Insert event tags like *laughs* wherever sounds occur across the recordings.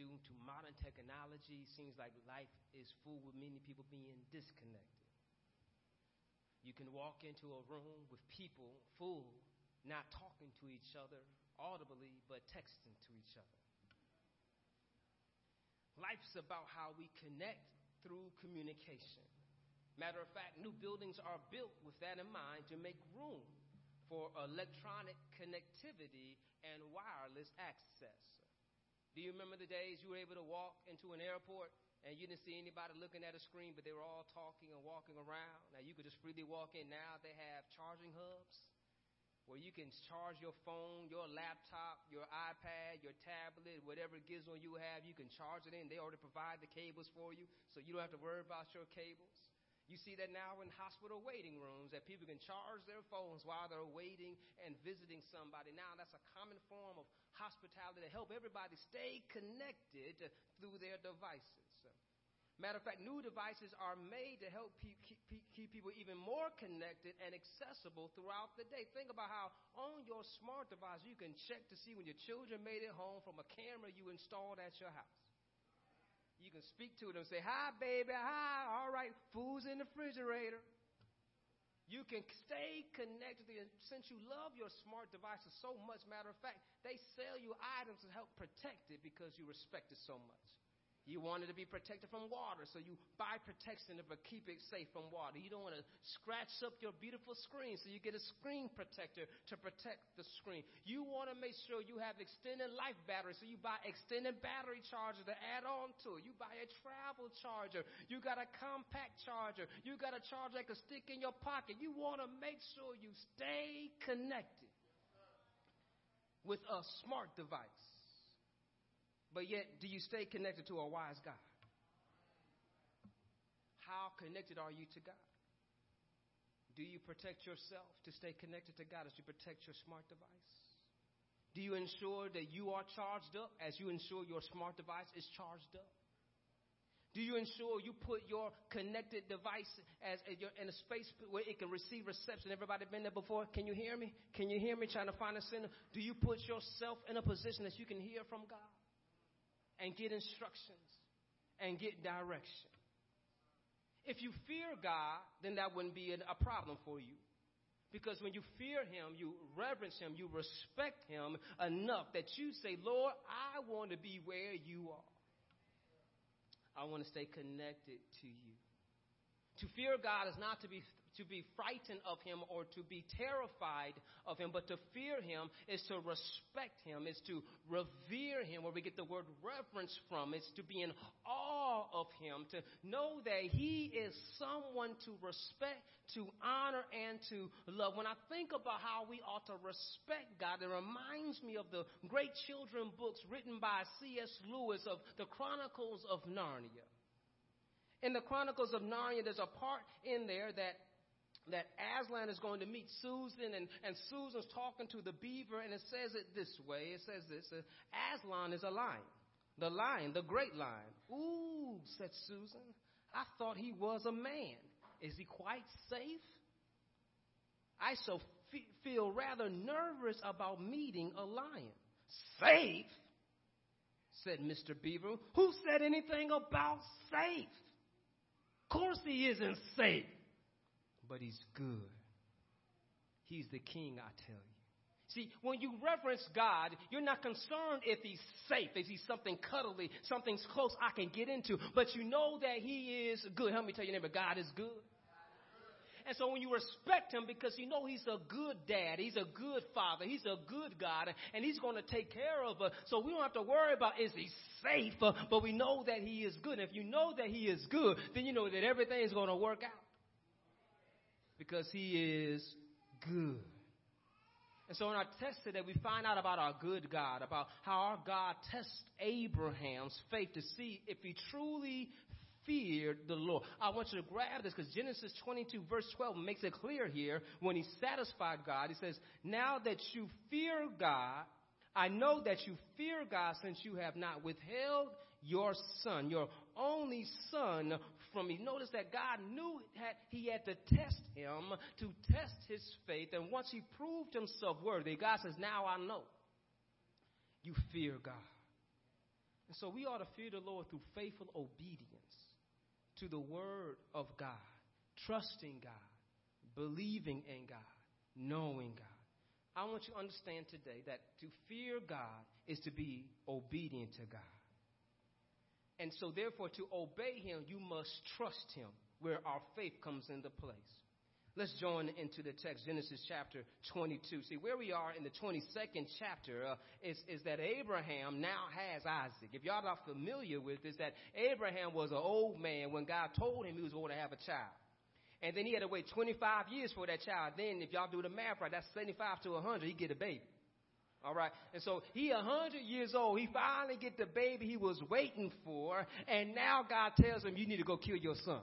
due to modern technology, seems like life is full with many people being disconnected. You can walk into a room with people full, not talking to each other audibly, but texting to each other. Life's about how we connect through communication. Matter of fact, new buildings are built with that in mind to make room for electronic connectivity and wireless access. Do you remember the days you were able to walk into an airport and you didn't see anybody looking at a screen, but they were all talking and walking around? Now you could just freely walk in. Now they have charging hubs where you can charge your phone, your laptop, your iPad, your tablet, whatever gizmo you have, you can charge it in. They already provide the cables for you, so you don't have to worry about your cables. You see that now in hospital waiting rooms that people can charge their phones while they're waiting and visiting somebody. Now that's a common form of hospitality to help everybody stay connected through their devices. Matter of fact, new devices are made to help keep, keep people even more connected and accessible throughout the day. Think about how on your smart device you can check to see when your children made it home from a camera you installed at your house. You can speak to them, and say, Hi, baby, hi, all right, food's in the refrigerator. You can stay connected. Since you love your smart devices so much, matter of fact, they sell you items to help protect it because you respect it so much. You want it to be protected from water, so you buy protection to keep it safe from water. You don't want to scratch up your beautiful screen, so you get a screen protector to protect the screen. You want to make sure you have extended life battery, so you buy extended battery charger to add on to it. You buy a travel charger. You got a compact charger. You got a charger that can stick in your pocket. You want to make sure you stay connected with a smart device. But yet, do you stay connected to a wise God? How connected are you to God? Do you protect yourself to stay connected to God as you protect your smart device? Do you ensure that you are charged up as you ensure your smart device is charged up? Do you ensure you put your connected device as in a space where it can receive reception? Everybody been there before? Can you hear me? Can you hear me trying to find a center? Do you put yourself in a position that you can hear from God? And get instructions and get direction. If you fear God, then that wouldn't be a problem for you. Because when you fear Him, you reverence Him, you respect Him enough that you say, Lord, I want to be where you are. I want to stay connected to you. To fear God is not to be to be frightened of him or to be terrified of him, but to fear him is to respect him, is to revere him, where we get the word reverence from. It's to be in awe of him, to know that he is someone to respect, to honor, and to love. When I think about how we ought to respect God, it reminds me of the great children books written by C.S. Lewis of the Chronicles of Narnia. In the Chronicles of Narnia, there's a part in there that that Aslan is going to meet Susan, and, and Susan's talking to the beaver, and it says it this way. It says this uh, Aslan is a lion. The lion, the great lion. Ooh, said Susan. I thought he was a man. Is he quite safe? I so f- feel rather nervous about meeting a lion. Safe? said Mr. Beaver. Who said anything about safe? Of course he isn't safe but he's good. He's the king, I tell you. See, when you reverence God, you're not concerned if he's safe, if he's something cuddly, something's close I can get into, but you know that he is good. Help me tell your neighbor, God is good. And so when you respect him because you know he's a good dad, he's a good father, he's a good God, and he's going to take care of us. So we don't have to worry about is he safe, but we know that he is good. And if you know that he is good, then you know that everything is going to work out because he is good. And so in our test today, we find out about our good God, about how our God tests Abraham's faith to see if he truly feared the Lord. I want you to grab this because Genesis 22 verse 12 makes it clear here when he satisfied God. He says, now that you fear God, I know that you fear God since you have not withheld your son, your only son from me. Notice that God knew that he had to test him to test his faith. And once he proved himself worthy, God says, Now I know you fear God. And so we ought to fear the Lord through faithful obedience to the word of God, trusting God, believing in God, knowing God. I want you to understand today that to fear God is to be obedient to God. And so, therefore, to obey Him, you must trust Him where our faith comes into place. Let's join into the text, Genesis chapter 22. See, where we are in the 22nd chapter uh, is, is that Abraham now has Isaac. If y'all are familiar with this, that Abraham was an old man when God told him he was going to have a child. And then he had to wait 25 years for that child. Then, if y'all do the math right, that's 75 to 100, he get a baby. All right. And so he a 100 years old. He finally get the baby he was waiting for. And now God tells him, you need to go kill your son.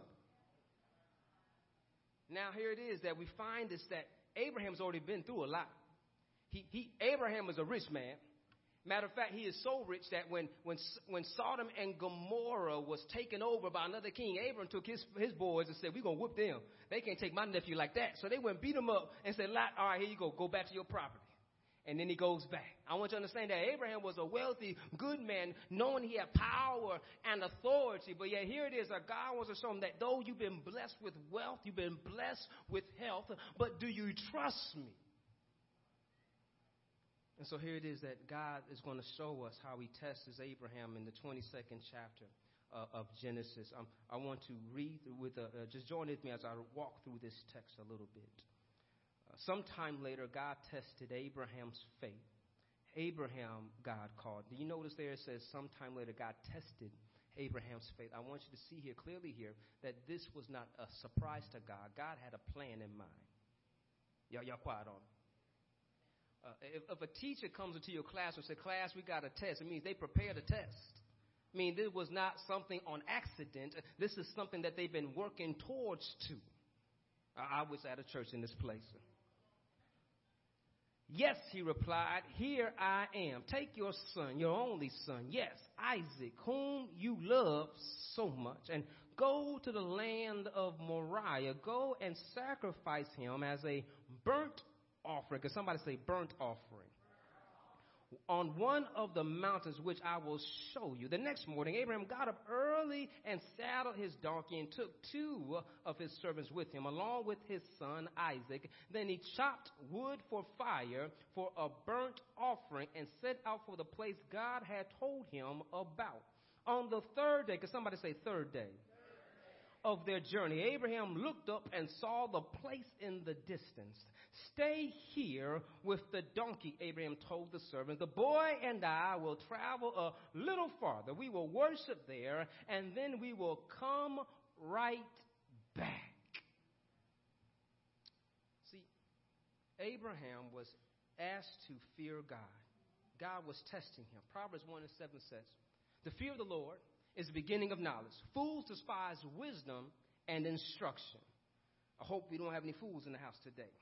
Now here it is that we find this that Abraham's already been through a lot. He, he, Abraham was a rich man. Matter of fact, he is so rich that when, when, when Sodom and Gomorrah was taken over by another king, Abraham took his, his boys and said, we're going to whoop them. They can't take my nephew like that. So they went beat him up and said, Lot, all right, here you go. Go back to your property. And then he goes back. I want you to understand that Abraham was a wealthy, good man, knowing he had power and authority. But yet here it is that God wants to show him that though you've been blessed with wealth, you've been blessed with health, but do you trust me? And so here it is that God is going to show us how he tests Abraham in the 22nd chapter uh, of Genesis. Um, I want to read with, a, uh, just join with me as I walk through this text a little bit. Sometime later, God tested Abraham's faith. Abraham, God called. Do you notice there it says sometime later, God tested Abraham's faith. I want you to see here clearly here that this was not a surprise to God. God had a plan in mind. Y'all, y'all quiet on. Uh, if, if, a teacher comes into your class and says, class, we got a test, it means they prepared a test. I mean, this was not something on accident. This is something that they've been working towards to. I, I was at a church in this place. Yes, he replied, here I am. Take your son, your only son, yes, Isaac, whom you love so much, and go to the land of Moriah. Go and sacrifice him as a burnt offering. Can somebody say burnt offering? On one of the mountains which I will show you. The next morning, Abraham got up early and saddled his donkey and took two of his servants with him, along with his son Isaac. Then he chopped wood for fire for a burnt offering and set out for the place God had told him about. On the third day, can somebody say third day? Of their journey, Abraham looked up and saw the place in the distance. Stay here with the donkey, Abraham told the servant. The boy and I will travel a little farther. We will worship there, and then we will come right back. See, Abraham was asked to fear God. God was testing him. Proverbs 1 and 7 says, The fear of the Lord is the beginning of knowledge. Fools despise wisdom and instruction. I hope we don't have any fools in the house today.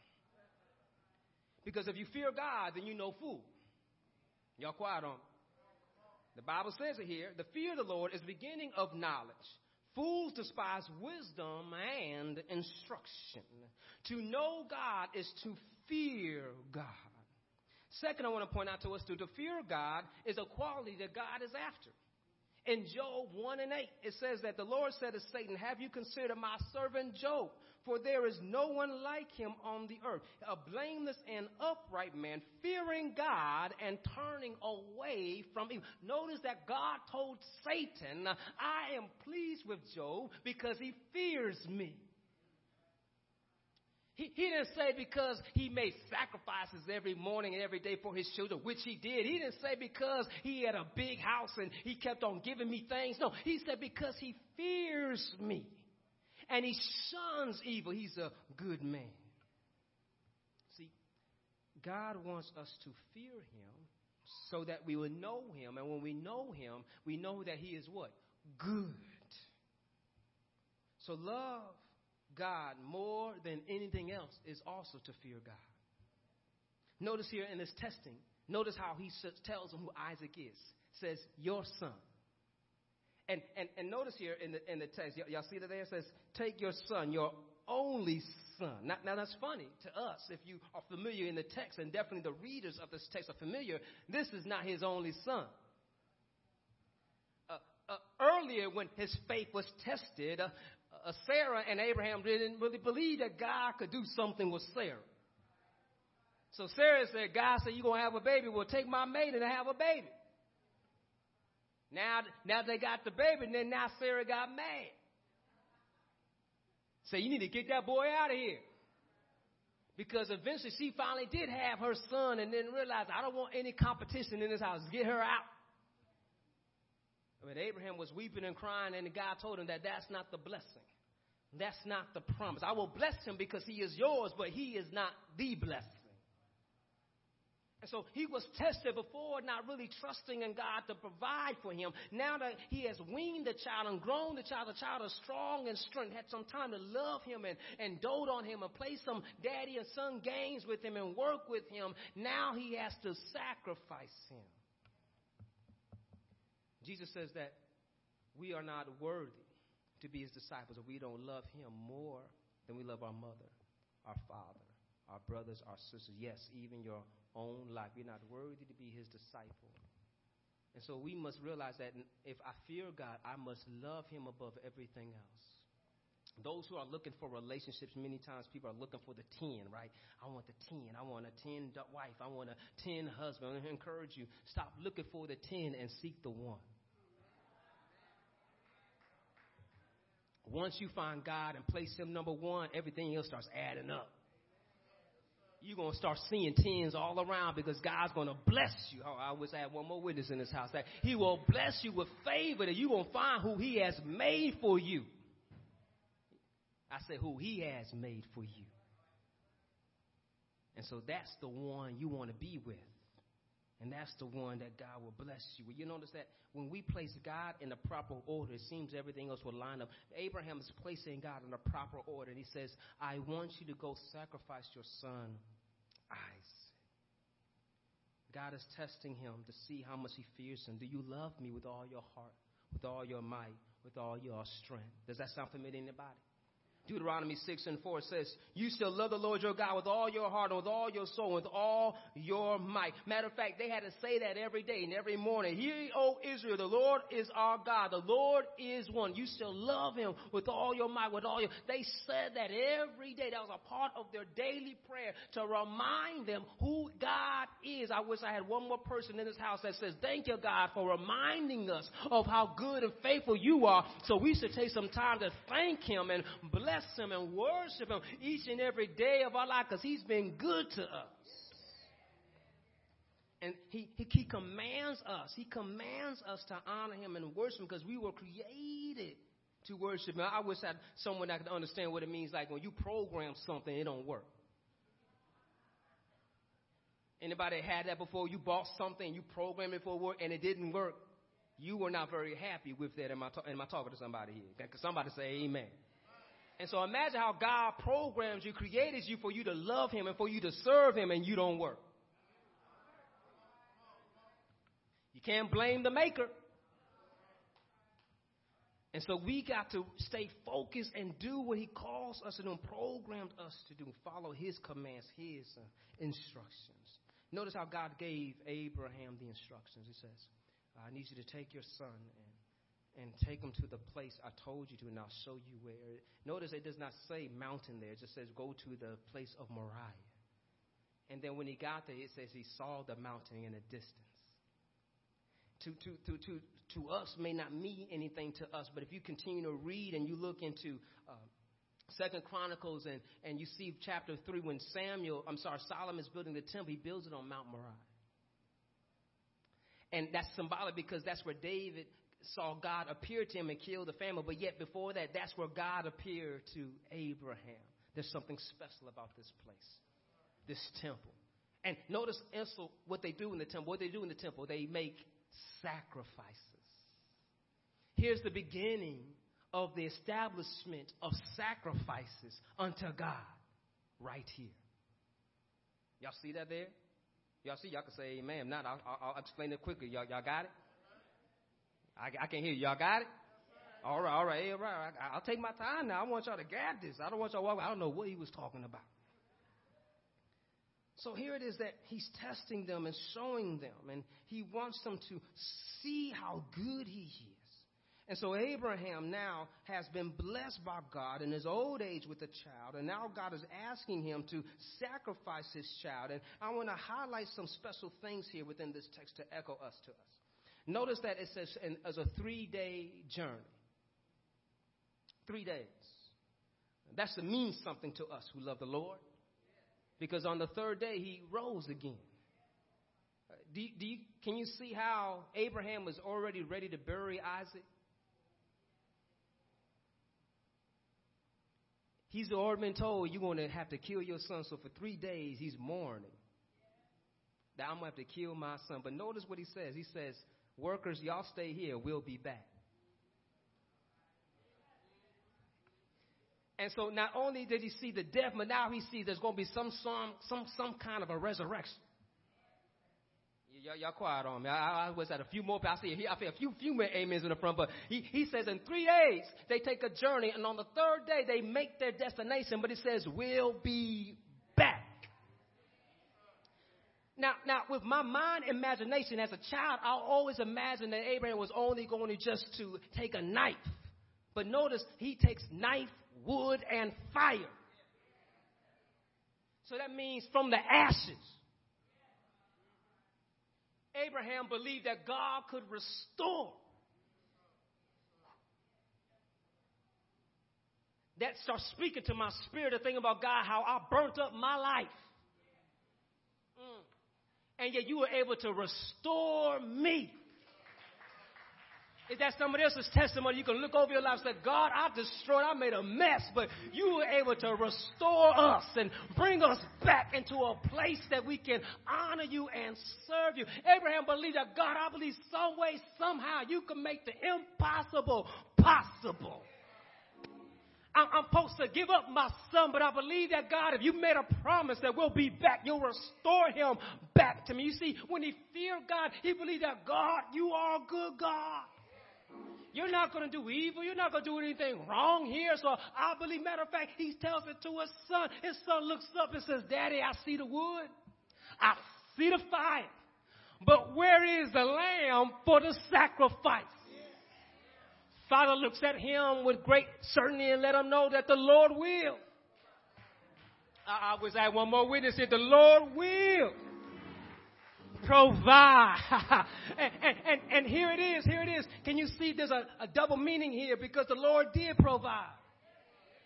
Because if you fear God, then you know fool. Y'all quiet on. The Bible says it here. The fear of the Lord is the beginning of knowledge. Fools despise wisdom and instruction. To know God is to fear God. Second, I want to point out to us to, to fear God is a quality that God is after. In Job 1 and 8, it says that the Lord said to Satan, Have you considered my servant Job? For there is no one like him on the earth, a blameless and upright man, fearing God and turning away from evil. Notice that God told Satan, I am pleased with Job because he fears me. He, he didn't say because he made sacrifices every morning and every day for his children, which he did. He didn't say because he had a big house and he kept on giving me things. No, he said because he fears me and he shuns evil. He's a good man. See, God wants us to fear him so that we will know him. And when we know him, we know that he is what? Good. So love God more than anything else is also to fear God. Notice here in this testing, notice how he tells him who Isaac is. Says, your son. And, and, and notice here in the, in the text, y'all see that there? It says, take your son, your only son. Now, now that's funny to us if you are familiar in the text, and definitely the readers of this text are familiar. This is not his only son. earlier when his faith was tested, uh, uh, Sarah and Abraham didn't really believe that God could do something with Sarah. So Sarah said, God said, you're going to have a baby. Well, take my maiden and have a baby. Now, now they got the baby, and then now Sarah got mad. Say, you need to get that boy out of here. Because eventually she finally did have her son and then realized, I don't want any competition in this house. Get her out. But Abraham was weeping and crying, and God told him that that's not the blessing. That's not the promise. I will bless him because he is yours, but he is not the blessing. And so he was tested before, not really trusting in God to provide for him. Now that he has weaned the child and grown the child, the child is strong and strength, had some time to love him and, and dote on him and play some daddy and son games with him and work with him. Now he has to sacrifice him. Jesus says that we are not worthy to be his disciples if we don't love him more than we love our mother, our father, our brothers, our sisters. Yes, even your own life. You're not worthy to be his disciple. And so we must realize that if I fear God, I must love him above everything else. Those who are looking for relationships, many times people are looking for the 10, right? I want the 10. I want a 10 wife. I want a 10 husband. I encourage you, stop looking for the 10 and seek the one. Once you find God and place him number one, everything else starts adding up you're going to start seeing tens all around because God's going to bless you. Oh, I wish I had one more witness in this house. That he will bless you with favor that you're going to find who he has made for you. I said who he has made for you. And so that's the one you want to be with. And that's the one that God will bless you. You notice that when we place God in the proper order, it seems everything else will line up. Abraham is placing God in the proper order. And he says, I want you to go sacrifice your son Isaac. God is testing him to see how much he fears him. Do you love me with all your heart, with all your might, with all your strength? Does that sound familiar to anybody? Deuteronomy 6 and 4 says, You shall love the Lord your God with all your heart, with all your soul, with all your might. Matter of fact, they had to say that every day and every morning. Hear, O Israel, the Lord is our God. The Lord is one. You shall love him with all your might, with all your. They said that every day. That was a part of their daily prayer to remind them who God is. I wish I had one more person in this house that says, Thank you, God, for reminding us of how good and faithful you are. So we should take some time to thank him and bless bless Him and worship Him each and every day of our life because He's been good to us. And he, he, he commands us. He commands us to honor Him and worship Him because we were created to worship Him. I wish I had someone that could understand what it means like when you program something, it don't work. Anybody had that before? You bought something, you programmed it for work, and it didn't work. You were not very happy with that. Am I, am I talking to somebody here? Can somebody say amen? And so imagine how God programs you, created you for you to love Him and for you to serve Him, and you don't work. You can't blame the maker. And so we got to stay focused and do what He calls us and programmed us to do. Follow His commands, His uh, instructions. Notice how God gave Abraham the instructions. He says, I need you to take your son and and take them to the place I told you to, and I'll show you where. Notice it does not say mountain there, it just says go to the place of Moriah. And then when he got there, it says he saw the mountain in the distance. To, to, to, to, to us may not mean anything to us, but if you continue to read and you look into uh, Second Chronicles and, and you see chapter 3 when Samuel, I'm sorry, Solomon is building the temple, he builds it on Mount Moriah. And that's symbolic because that's where David saw God appear to him and kill the family, but yet before that, that's where God appeared to Abraham. There's something special about this place, this temple. And notice also what they do in the temple. What they do in the temple, they make sacrifices. Here's the beginning of the establishment of sacrifices unto God right here. Y'all see that there? Y'all see? Y'all can say amen. If not, I'll, I'll, explain it quickly. Y'all, y'all got it? I, I can hear you. Y'all got it? All right, all right, all right. I, will take my time now. I want y'all to get this. I don't want y'all walk. I don't know what he was talking about. So here it is that he's testing them and showing them, and he wants them to see how good he is. And so Abraham now has been blessed by God in his old age with a child, and now God is asking him to sacrifice his child. And I want to highlight some special things here within this text to echo us to us. Notice that it says as a three day journey. Three days. That's to mean something to us who love the Lord. Because on the third day, he rose again. Do you, do you, can you see how Abraham was already ready to bury Isaac? He's already been told you're going to have to kill your son. So for three days, he's mourning that I'm going to have to kill my son. But notice what he says. He says, Workers, y'all stay here. We'll be back. And so not only did he see the death, but now he sees there's going to be some, some, some, some kind of a resurrection. Y'all, y'all quiet on me. I, I was at a few more. I see. I feel a few, few more amens in the front. But he, he says in three days they take a journey, and on the third day they make their destination. But it says we'll be. Now, now, with my mind imagination as a child, I always imagined that Abraham was only going to just to take a knife. But notice he takes knife, wood, and fire. So that means from the ashes. Abraham believed that God could restore. That starts speaking to my spirit to think about God, how I burnt up my life. And yet you were able to restore me. Is that somebody else's testimony? You can look over your life and say, God, I destroyed, I made a mess, but you were able to restore us and bring us back into a place that we can honor you and serve you. Abraham believed that God, I believe some way, somehow you can make the impossible possible. I'm supposed to give up my son, but I believe that God, if you made a promise that we'll be back, you'll restore him back to me. You see, when he feared God, he believed that God, you are a good God. You're not going to do evil. You're not going to do anything wrong here. So I believe, matter of fact, he tells it to his son. His son looks up and says, Daddy, I see the wood. I see the fire. But where is the lamb for the sacrifice? Father looks at him with great certainty and let him know that the Lord will. I, was at one more witness here. The Lord will provide. *laughs* and, and, and, here it is, here it is. Can you see there's a, a double meaning here because the Lord did provide.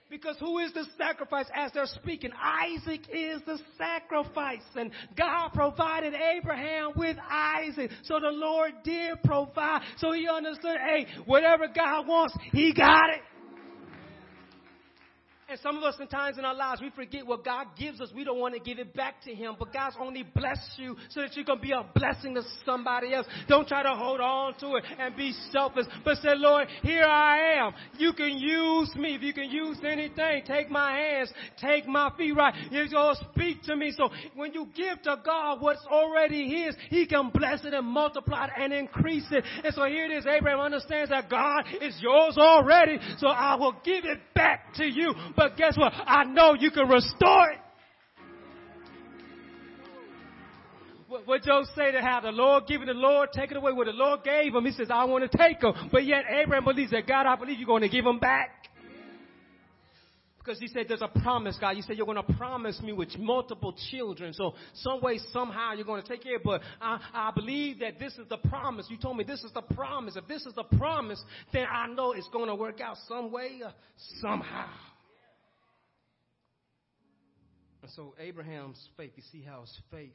Because who is the sacrifice as they're speaking? Isaac is the sacrifice. And God provided Abraham with Isaac. So the Lord did provide. So he understood, hey, whatever God wants, he got it. And some of us, sometimes in our lives, we forget what God gives us. We don't want to give it back to Him. But God's only blessed you so that you can be a blessing to somebody else. Don't try to hold on to it and be selfish. But say, Lord, here I am. You can use me. If you can use anything, take my hands, take my feet right. You go speak to me. So when you give to God what's already His, He can bless it and multiply it and increase it. And so here it is. Abraham understands that God is yours already. So I will give it back to you. But guess what? I know you can restore it. What Job say to how the Lord give it, the Lord take it away. What the Lord gave him, he says, I want to take them. But yet Abraham believes that God, I believe you're going to give them back. Because he said, there's a promise, God. You said you're going to promise me with multiple children. So some way, somehow you're going to take care. But I, I believe that this is the promise. You told me this is the promise. If this is the promise, then I know it's going to work out some way, uh, somehow. And so Abraham's faith, you see how his faith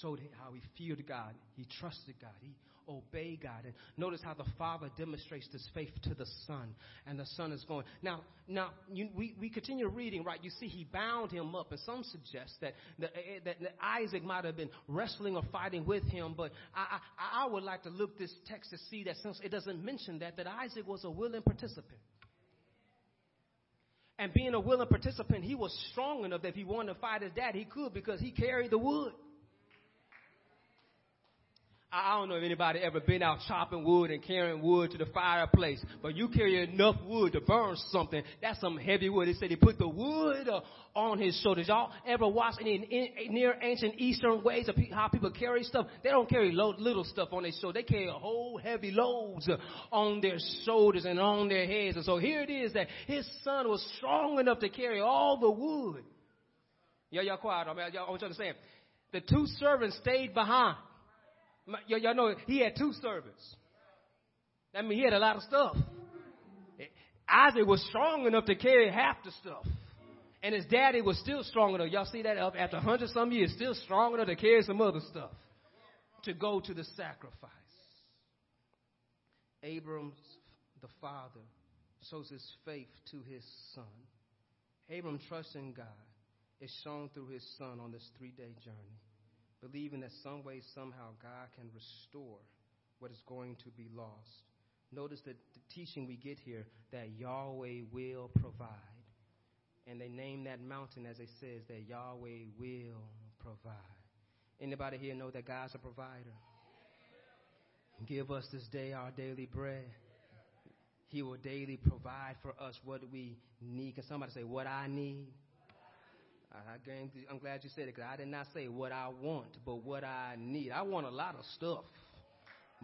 showed how he feared God, he trusted God, he obeyed God. And notice how the Father demonstrates this faith to the Son, and the Son is going. Now, now you, we, we continue reading, right? You see, he bound him up, and some suggest that, that, that, Isaac might have been wrestling or fighting with him, but I, I, I would like to look this text to see that since it doesn't mention that, that Isaac was a willing participant. And being a willing participant, he was strong enough that if he wanted to fight his dad, he could because he carried the wood. I don't know if anybody ever been out chopping wood and carrying wood to the fireplace, but you carry enough wood to burn something. That's some heavy wood. They said he put the wood uh, on his shoulders. Y'all ever watch any in, near ancient Eastern ways of how people carry stuff? They don't carry little stuff on their shoulders. They carry whole heavy loads uh, on their shoulders and on their heads. And so here it is that his son was strong enough to carry all the wood. Yeah, y'all quiet. I, mean, y'all, I want you to understand. The two servants stayed behind. Y- y'all know he had two servants. I mean, he had a lot of stuff. Eh, Isaac was strong enough to carry half the stuff. And his daddy was still strong enough. Y'all see that up after 100 some years, still strong enough to carry some other stuff to go to the sacrifice. Abram's, the father, shows his faith to his son. Abram trusts in God is shown through his son on this three day journey believing that some way, somehow, God can restore what is going to be lost. Notice that the teaching we get here that Yahweh will provide. And they name that mountain, as it says, that Yahweh will provide. Anybody here know that God's a provider? Give us this day our daily bread. He will daily provide for us what we need. Can somebody say, What I need? I am glad you said it because I did not say what I want, but what I need. I want a lot of stuff,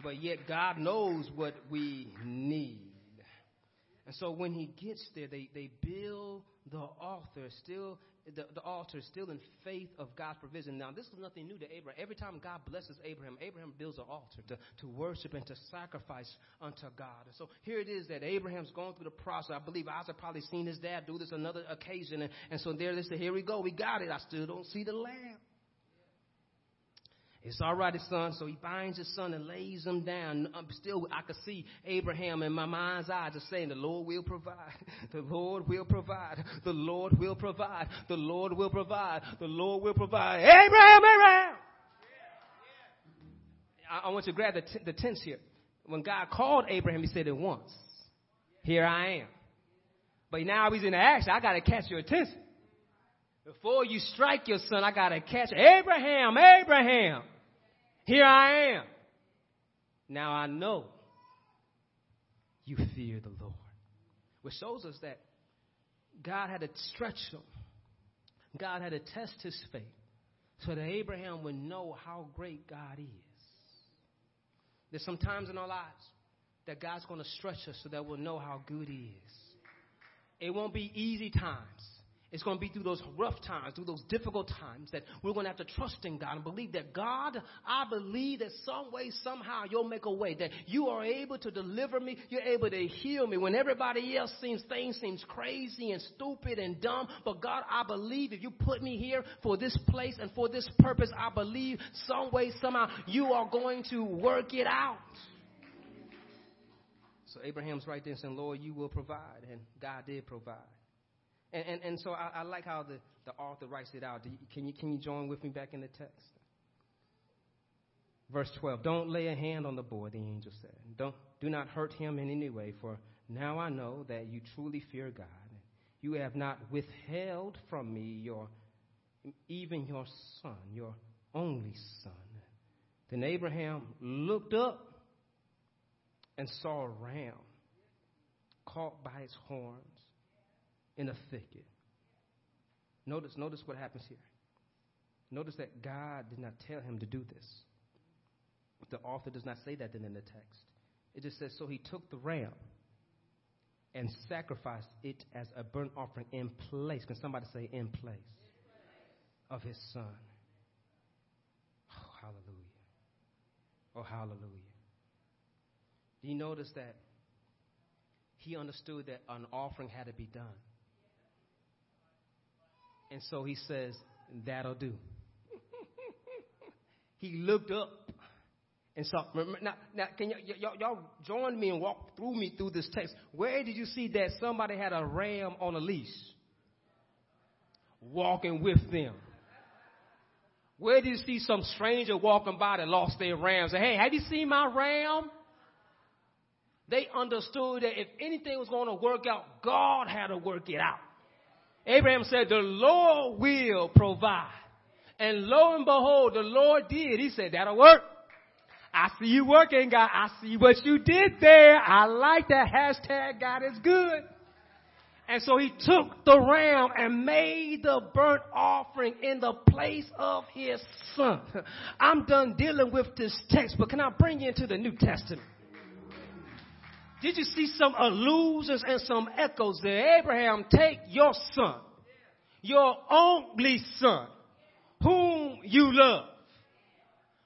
but yet God knows what we need. And so when he gets there, they, they build the altar, still the, the altar still in faith of God's provision. Now, this is nothing new to Abraham. Every time God blesses Abraham, Abraham builds an altar to, to worship and to sacrifice unto God. And so here it is that Abraham's going through the process. I believe Isaac probably seen his dad do this another occasion. And, and so there, they say, here we go. We got it. I still don't see the lamb. It's all right, son. So he binds his son and lays him down. I'm still, I could see Abraham in my mind's eye just saying, the Lord will provide. *laughs* The Lord will provide. The Lord will provide. The Lord will provide. The Lord will provide. Abraham, Abraham! I, I want you to grab the, t- the tense here. When God called Abraham, he said it once. Here I am. But now he's in the action. I got to catch your attention. Before you strike your son, I got to catch Abraham, Abraham. Here I am. Now I know you fear the Lord. Which shows us that God had to stretch him. God had to test his faith so that Abraham would know how great God is. There's some times in our lives that God's going to stretch us so that we'll know how good he is. It won't be easy times. It's going to be through those rough times, through those difficult times that we're going to have to trust in God and believe that God, I believe that some way, somehow you'll make a way, that you are able to deliver me, you're able to heal me when everybody else seems, things seems crazy and stupid and dumb. But God, I believe if you put me here for this place and for this purpose, I believe some way, somehow you are going to work it out. So Abraham's right there saying, Lord, you will provide. And God did provide. And, and, and so I, I, like how the, the author writes it out. You, can, you, can you join with me back in the text? Verse 12 Don't lay a hand on the boy, the angel said. Don't, do not hurt him in any way, for now I know that you truly fear God. You have not withheld from me your, even your son, your only son. Then Abraham looked up and saw a ram caught by its horns in a thicket. Notice, notice what happens here. Notice that God did not tell him to do this. The author does not say that in the text. It just says, so he took the ram and sacrificed it as a burnt offering in place. Can somebody say in place of his son? Oh, hallelujah. Oh, hallelujah. Do you notice that he understood that an offering had to be done? And so he says, That'll do. he looked up and saw. Now, now can y- y- y'all, y'all join me and walk through me through this text? Where did you see that somebody had a ram on a leash? Walking with them. Where did you see some stranger walking by that lost their ram? Say, hey, have you seen my ram? They understood that if anything was going to work out, God had to work it out. Abraham said, The Lord will provide. And lo and behold, the Lord did. He said, That'll work. I see you working, God. I see what you did there. I like that hashtag God is good. And so he took the ram and made the burnt offering in the place of his son. *laughs* I'm done dealing with this text, but can I bring you into the New Testament? Did you see some allusions and some echoes there? Abraham, take your son, your only son, whom you love.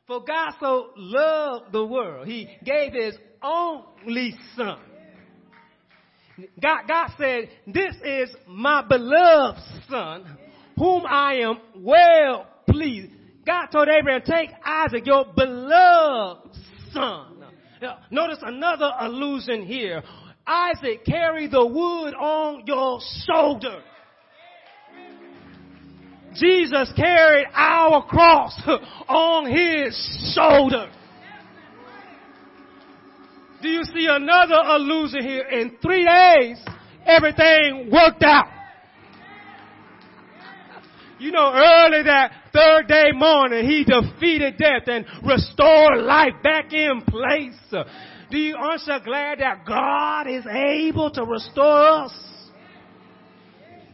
For God so loved the world, he gave his only son. God, God said, this is my beloved son, whom I am well pleased. God told Abraham, take Isaac, your beloved son. Notice another allusion here. Isaac, carry the wood on your shoulder. Jesus carried our cross on his shoulder. Do you see another allusion here? In three days, everything worked out. You know, early that third day morning, he defeated death and restored life back in place. Do you, aren't you glad that God is able to restore us?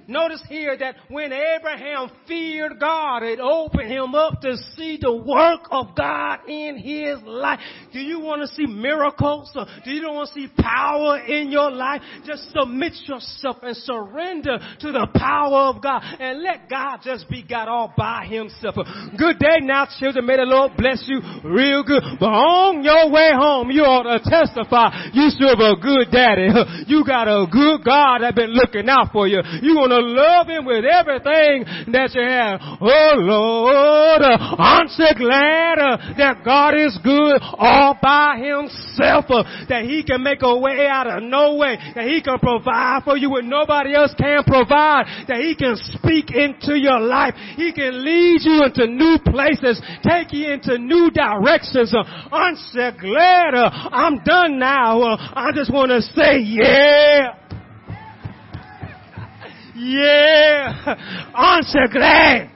Notice here that when Abraham feared God, it opened him up to see the work of God in his life. Do you want to see miracles? Do you want to see power in your life? Just submit yourself and surrender to the power of God and let God just be God all by himself. Good day now, children. May the Lord bless you real good. But on your way home, you ought to testify you serve a good daddy. *laughs* You got a good God that been looking out for you. You want to love Him with everything that you have. Oh Lord, aren't you glad uh, that God is good all by Himself, uh, that He can make a way out of no way, that He can provide for you when nobody else can provide, that He can speak into your life, He can lead you into new places, take you into new directions. Uh, aren't you glad? I'm done now. I just want to say, yeah. Yeah. Answer glad.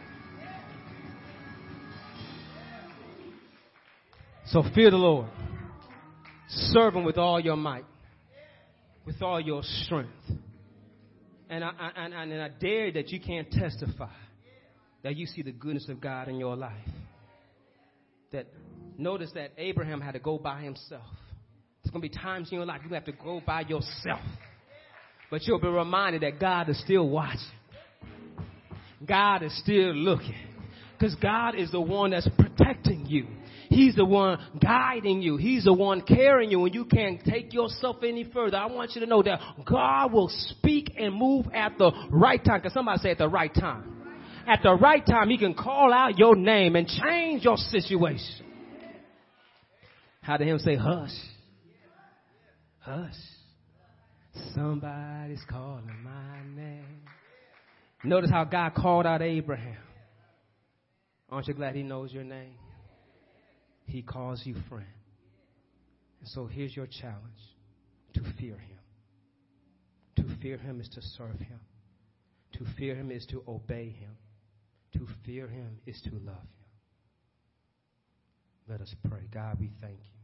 So fear the Lord. Serve Him with all your might, with all your strength. And I, I, and I dare that you can't testify that you see the goodness of God in your life. That notice that Abraham had to go by himself. There's going to be times in your life you have to go by yourself. But you'll be reminded that God is still watching. God is still looking. Because God is the one that's protecting you. He's the one guiding you. He's the one carrying you And you can't take yourself any further. I want you to know that God will speak and move at the right time. Because somebody say at the right time. At the right time, He can call out your name and change your situation. How did Him say, hush? Hush. Somebody's calling my name. Notice how God called out Abraham. Aren't you glad he knows your name? He calls you friend. And so here's your challenge to fear him. To fear him is to serve him. To fear him is to obey him. To fear him is to love him. Let us pray. God, we thank you.